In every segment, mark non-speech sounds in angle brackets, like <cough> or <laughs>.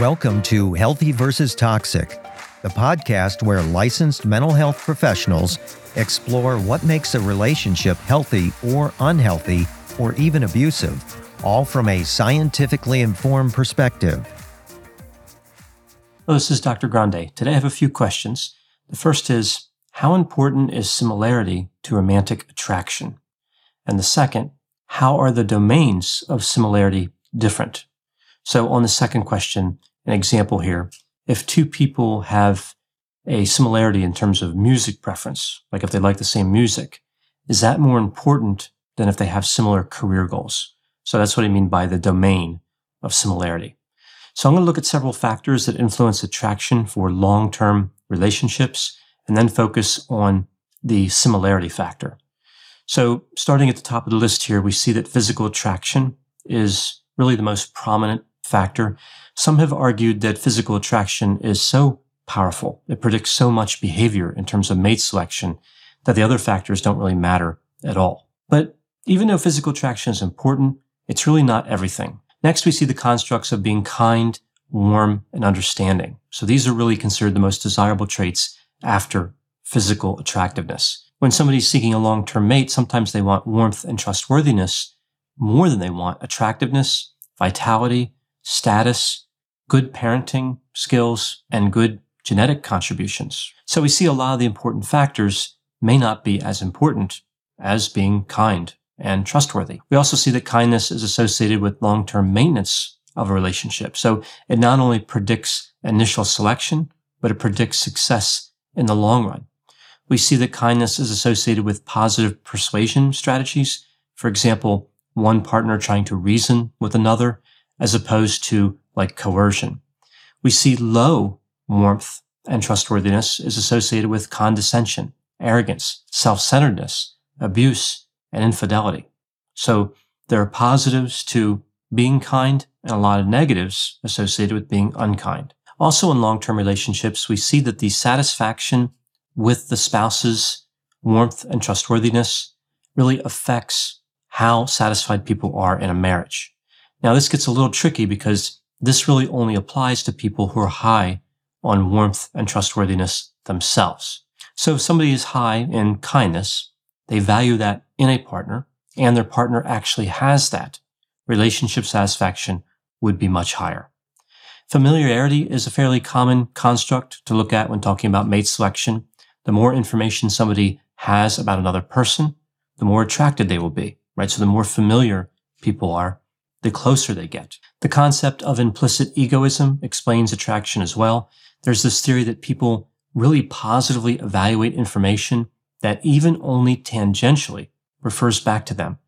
Welcome to Healthy versus Toxic, the podcast where licensed mental health professionals explore what makes a relationship healthy or unhealthy or even abusive, all from a scientifically informed perspective. Hello, this is Dr. Grande. Today I have a few questions. The first is How important is similarity to romantic attraction? And the second, How are the domains of similarity different? So on the second question, an example here, if two people have a similarity in terms of music preference, like if they like the same music, is that more important than if they have similar career goals? So that's what I mean by the domain of similarity. So I'm going to look at several factors that influence attraction for long-term relationships and then focus on the similarity factor. So starting at the top of the list here, we see that physical attraction is really the most prominent factor. Some have argued that physical attraction is so powerful. It predicts so much behavior in terms of mate selection that the other factors don't really matter at all. But even though physical attraction is important, it's really not everything. Next, we see the constructs of being kind, warm, and understanding. So these are really considered the most desirable traits after physical attractiveness. When somebody's seeking a long-term mate, sometimes they want warmth and trustworthiness more than they want attractiveness, vitality, status, good parenting skills, and good genetic contributions. So we see a lot of the important factors may not be as important as being kind and trustworthy. We also see that kindness is associated with long-term maintenance of a relationship. So it not only predicts initial selection, but it predicts success in the long run. We see that kindness is associated with positive persuasion strategies. For example, one partner trying to reason with another as opposed to like coercion. We see low warmth and trustworthiness is associated with condescension, arrogance, self-centeredness, abuse, and infidelity. So there are positives to being kind and a lot of negatives associated with being unkind. Also in long-term relationships, we see that the satisfaction with the spouse's warmth and trustworthiness really affects how satisfied people are in a marriage. Now this gets a little tricky because this really only applies to people who are high on warmth and trustworthiness themselves. So if somebody is high in kindness, they value that in a partner and their partner actually has that, relationship satisfaction would be much higher. Familiarity is a fairly common construct to look at when talking about mate selection. The more information somebody has about another person, the more attracted they will be, right? So the more familiar people are, the closer they get. The concept of implicit egoism explains attraction as well. There's this theory that people really positively evaluate information that even only tangentially refers back to them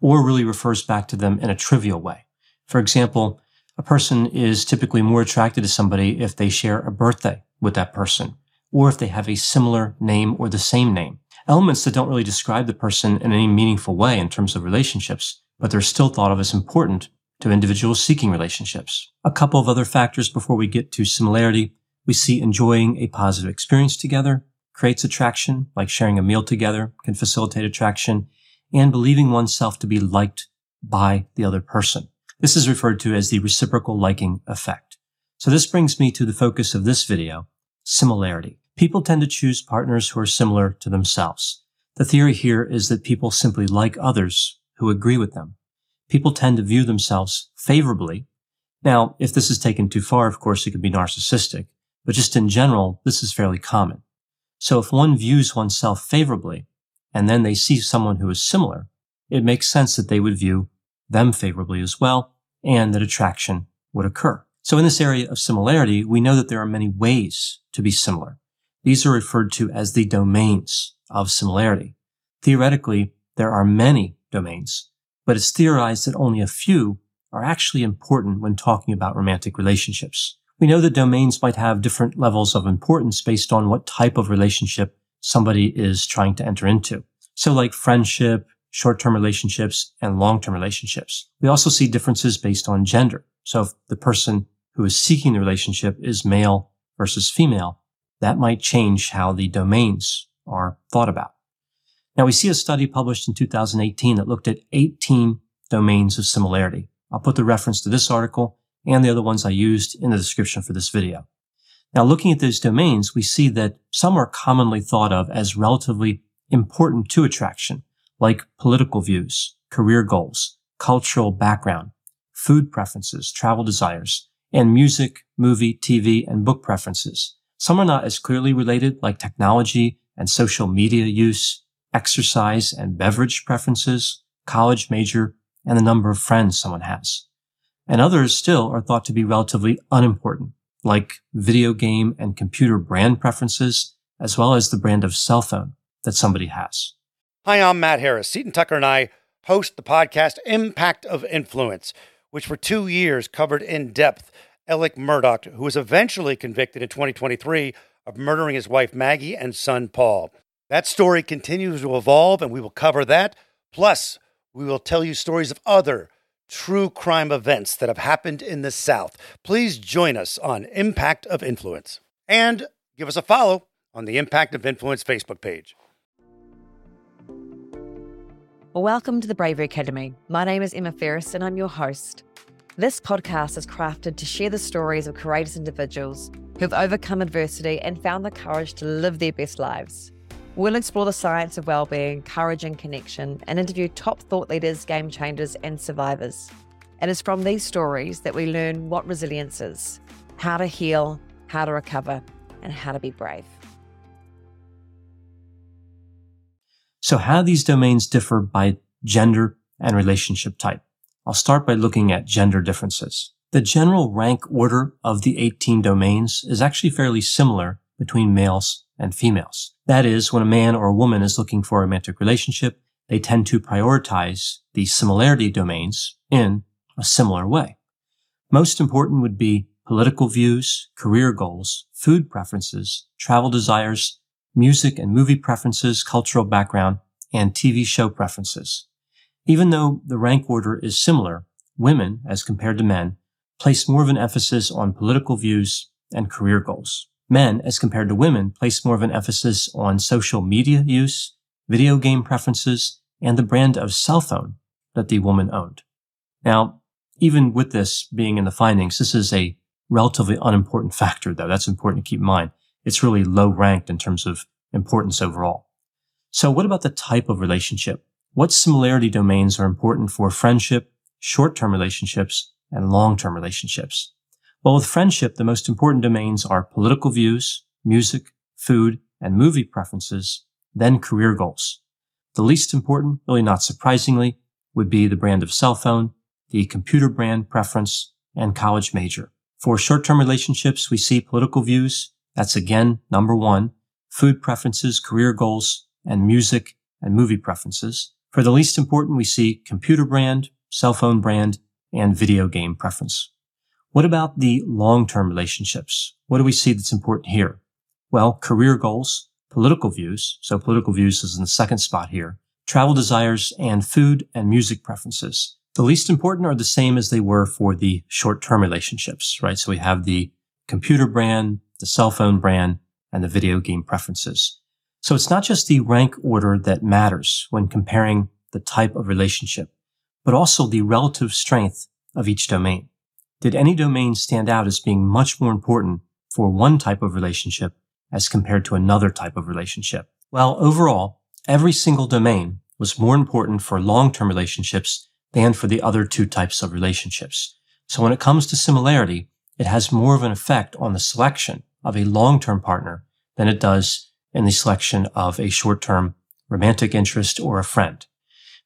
or really refers back to them in a trivial way. For example, a person is typically more attracted to somebody if they share a birthday with that person or if they have a similar name or the same name. Elements that don't really describe the person in any meaningful way in terms of relationships but they're still thought of as important to individuals seeking relationships. A couple of other factors before we get to similarity. We see enjoying a positive experience together creates attraction, like sharing a meal together can facilitate attraction, and believing oneself to be liked by the other person. This is referred to as the reciprocal liking effect. So this brings me to the focus of this video, similarity. People tend to choose partners who are similar to themselves. The theory here is that people simply like others who agree with them. People tend to view themselves favorably. Now, if this is taken too far, of course, it could be narcissistic, but just in general, this is fairly common. So if one views oneself favorably and then they see someone who is similar, it makes sense that they would view them favorably as well and that attraction would occur. So in this area of similarity, we know that there are many ways to be similar. These are referred to as the domains of similarity. Theoretically, there are many domains, but it's theorized that only a few are actually important when talking about romantic relationships. We know that domains might have different levels of importance based on what type of relationship somebody is trying to enter into. So like friendship, short-term relationships, and long-term relationships. We also see differences based on gender. So if the person who is seeking the relationship is male versus female, that might change how the domains are thought about. Now we see a study published in 2018 that looked at 18 domains of similarity. I'll put the reference to this article and the other ones I used in the description for this video. Now, looking at those domains, we see that some are commonly thought of as relatively important to attraction, like political views, career goals, cultural background, food preferences, travel desires, and music, movie, TV, and book preferences. Some are not as clearly related, like technology and social media use, exercise and beverage preferences, college major, and the number of friends someone has. And others still are thought to be relatively unimportant, like video game and computer brand preferences, as well as the brand of cell phone that somebody has. Hi, I'm Matt Harris. Seton Tucker and I host the podcast Impact of Influence, which for two years covered in depth Alex Murdaugh, who was eventually convicted in 2023 of murdering his wife Maggie and son Paul. That story continues to evolve, and we will cover that. Plus, we will tell you stories of other true crime events that have happened in the South. Please join us on Impact of Influence and give us a follow on the Impact of Influence Facebook page. Welcome to the Bravery Academy. My name is Emma Ferris and I'm your host. This podcast is crafted to share the stories of courageous individuals who've overcome adversity and found the courage to live their best lives. We'll explore the science of well-being, courage and connection, and interview top thought leaders, game changers, and survivors. It is from these stories that we learn what resilience is, how to heal, how to recover, and how to be brave. So how these domains differ by gender and relationship type. I'll start by looking at gender differences. The general rank order of the 18 domains is actually fairly similar between males and females. That is, when a man or a woman is looking for a romantic relationship, they tend to prioritize the similarity domains in a similar way. Most important would be political views, career goals, food preferences, travel desires, music and movie preferences, cultural background, and TV show preferences. Even though the rank order is similar, women, as compared to men, place more of an emphasis on political views and career goals men, as compared to women, place more of an emphasis on social media use, video game preferences, and the brand of cell phone that the woman owned. Now, even with this being in the findings, this is a relatively unimportant factor, though. That's important to keep in mind. It's really low ranked in terms of importance overall. So what about the type of relationship? What similarity domains are important for friendship, short-term relationships, and long-term relationships? Well, with friendship, the most important domains are political views, music, food, and movie preferences, then career goals. The least important, really not surprisingly, would be the brand of cell phone, the computer brand preference, and college major. For short-term relationships, we see political views. That's again number one, food preferences, career goals, and music and movie preferences. For the least important, we see computer brand, cell phone brand, and video game preference. What about the long-term relationships? What do we see that's important here? Well, career goals, political views. So political views is in the second spot here. Travel desires and food and music preferences. The least important are the same as they were for the short-term relationships, right? So we have the computer brand, the cell phone brand, and the video game preferences. So it's not just the rank order that matters when comparing the type of relationship, but also the relative strength of each domain. Did any domain stand out as being much more important for one type of relationship as compared to another type of relationship? Well, overall, every single domain was more important for long-term relationships than for the other two types of relationships. So when it comes to similarity, it has more of an effect on the selection of a long-term partner than it does in the selection of a short-term romantic interest or a friend.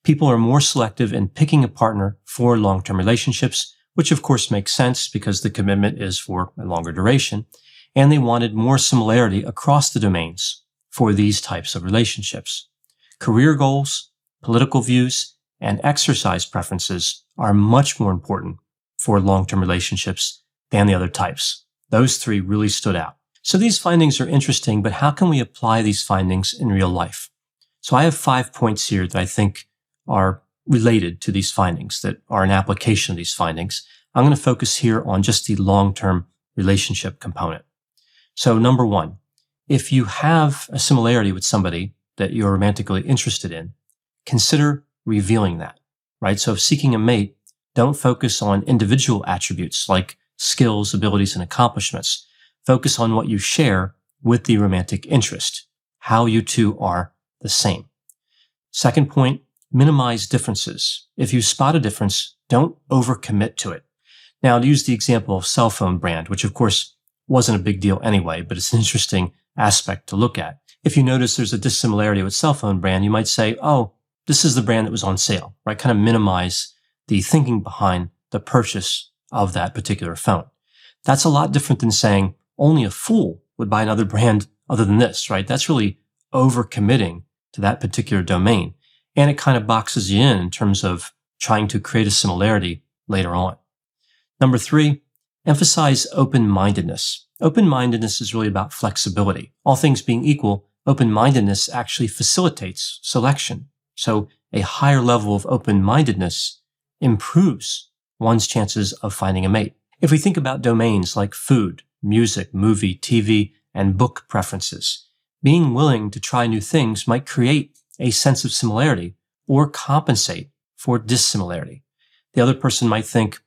People are more selective in picking a partner for long-term relationships which of course makes sense because the commitment is for a longer duration. And they wanted more similarity across the domains for these types of relationships. Career goals, political views, and exercise preferences are much more important for long-term relationships than the other types. Those three really stood out. So these findings are interesting, but how can we apply these findings in real life? So I have five points here that I think are related to these findings that are an application of these findings. I'm going to focus here on just the long-term relationship component. So number one, if you have a similarity with somebody that you're romantically interested in, consider revealing that, right? So if seeking a mate, don't focus on individual attributes like skills, abilities, and accomplishments. Focus on what you share with the romantic interest, how you two are the same. Second point, minimize differences. If you spot a difference, don't overcommit to it. Now, to use the example of cell phone brand, which of course wasn't a big deal anyway, but it's an interesting aspect to look at. If you notice there's a dissimilarity with cell phone brand, you might say, oh, this is the brand that was on sale, right? Kind of minimize the thinking behind the purchase of that particular phone. That's a lot different than saying only a fool would buy another <laughs> brand other than this, right? That's really overcommitting to that particular domain. And it kind of boxes you in in terms of trying to create a similarity later on. Number three, emphasize open-mindedness. Open-mindedness is really about flexibility. All things being equal, open-mindedness actually facilitates selection. So a higher level of open-mindedness improves one's chances of finding a mate. If we think about domains like food, music, movie, TV, and book preferences, being willing to try new things might create a sense of similarity or compensate for dissimilarity. The other person might think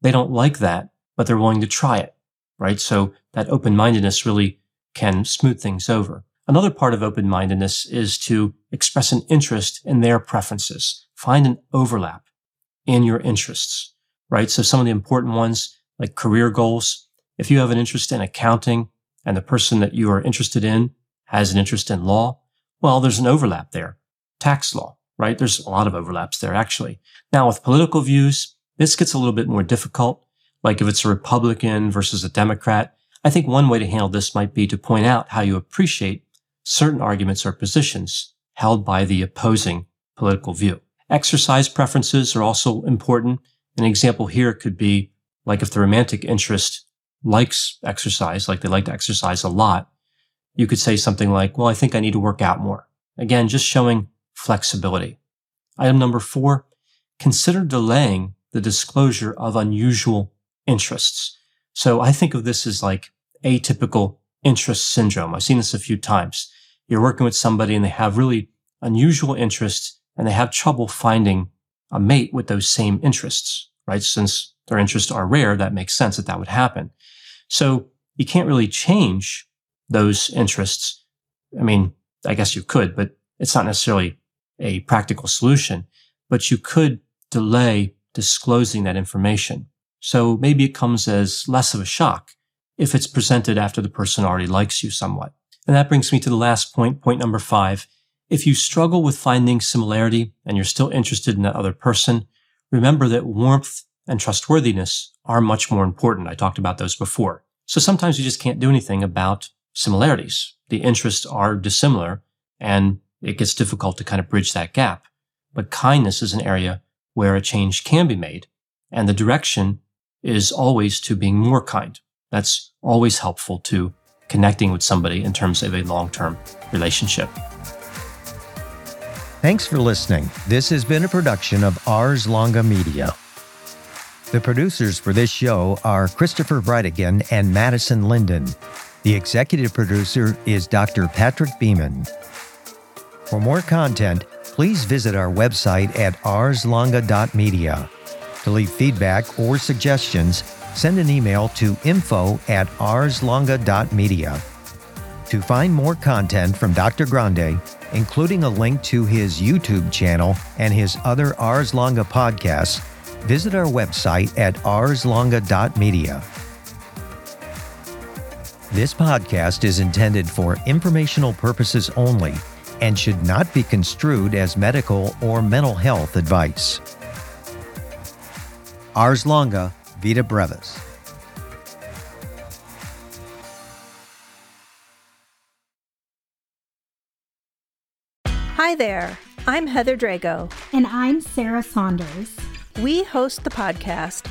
they don't like that, but they're willing to try it, right? So that open-mindedness really can smooth things over. Another part of open-mindedness is to express an interest in their preferences. Find an overlap in your interests, right? So some of the important ones like career goals. If you have an interest in accounting and the person that you are interested in has an interest in law, well, there's an overlap there. Tax law, right? There's a lot of overlaps there, actually. Now, with political views, this gets a little bit more difficult. Like if it's a Republican versus a Democrat, I think one way to handle this might be to point out how you appreciate certain arguments or positions held by the opposing political view. Exercise preferences are also important. An example here could be like if the romantic interest likes exercise, like they like to exercise a lot, you could say something like, well, I think I need to work out more. Again, just showing flexibility. Item number four, consider delaying the disclosure of unusual interests. So I think of this as like atypical interest syndrome. I've seen this a few times. You're working with somebody and they have really unusual interests and they have trouble finding a mate with those same interests, right? Since their interests are rare, that makes sense that that would happen. So you can't really change those interests. I mean, I guess you could, but it's not necessarily a practical solution, but you could delay disclosing that information. So maybe it comes as less of a shock if it's presented after the person already likes you somewhat. And that brings me to the last point, point number five. If you struggle with finding similarity and you're still interested in that other person, remember that warmth and trustworthiness are much more important. I talked about those before. So sometimes you just can't do anything about similarities. The interests are dissimilar and it gets difficult to kind of bridge that gap. But kindness is an area where a change can be made. And the direction is always to being more kind. That's always helpful to connecting with somebody in terms of a long-term relationship. Thanks for listening. This has been a production of Ars Longa Media. The producers for this show are Christopher Breitigan and Madison Linden. The executive producer is Dr. Patrick Beeman. For more content, please visit our website at arslonga.media. To leave feedback or suggestions, send an email to info at arslonga.media. To find more content from Dr. Grande, including a link to his YouTube channel and his other Ars Longa podcasts, visit our website at arslonga.media. This podcast is intended for informational purposes only and should not be construed as medical or mental health advice. Ars Longa, Vita Brevis. Hi there, I'm Heather Drago. And I'm Sarah Saunders. We host the podcast